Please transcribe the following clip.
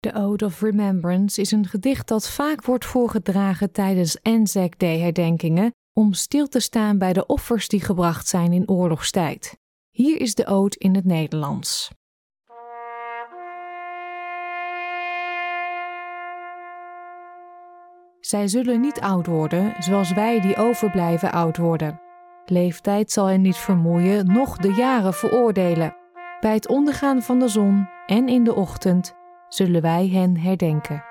The Ode of Remembrance is een gedicht dat vaak wordt voorgedragen tijdens Anzac Day-herdenkingen om stil te staan bij de offers die gebracht zijn in oorlogstijd. Hier is de ode in het Nederlands. Zij zullen niet oud worden zoals wij die overblijven oud worden. Leeftijd zal hen niet vermoeien, noch de jaren veroordelen. Bij het ondergaan van de zon en in de ochtend zullen wij hen herdenken.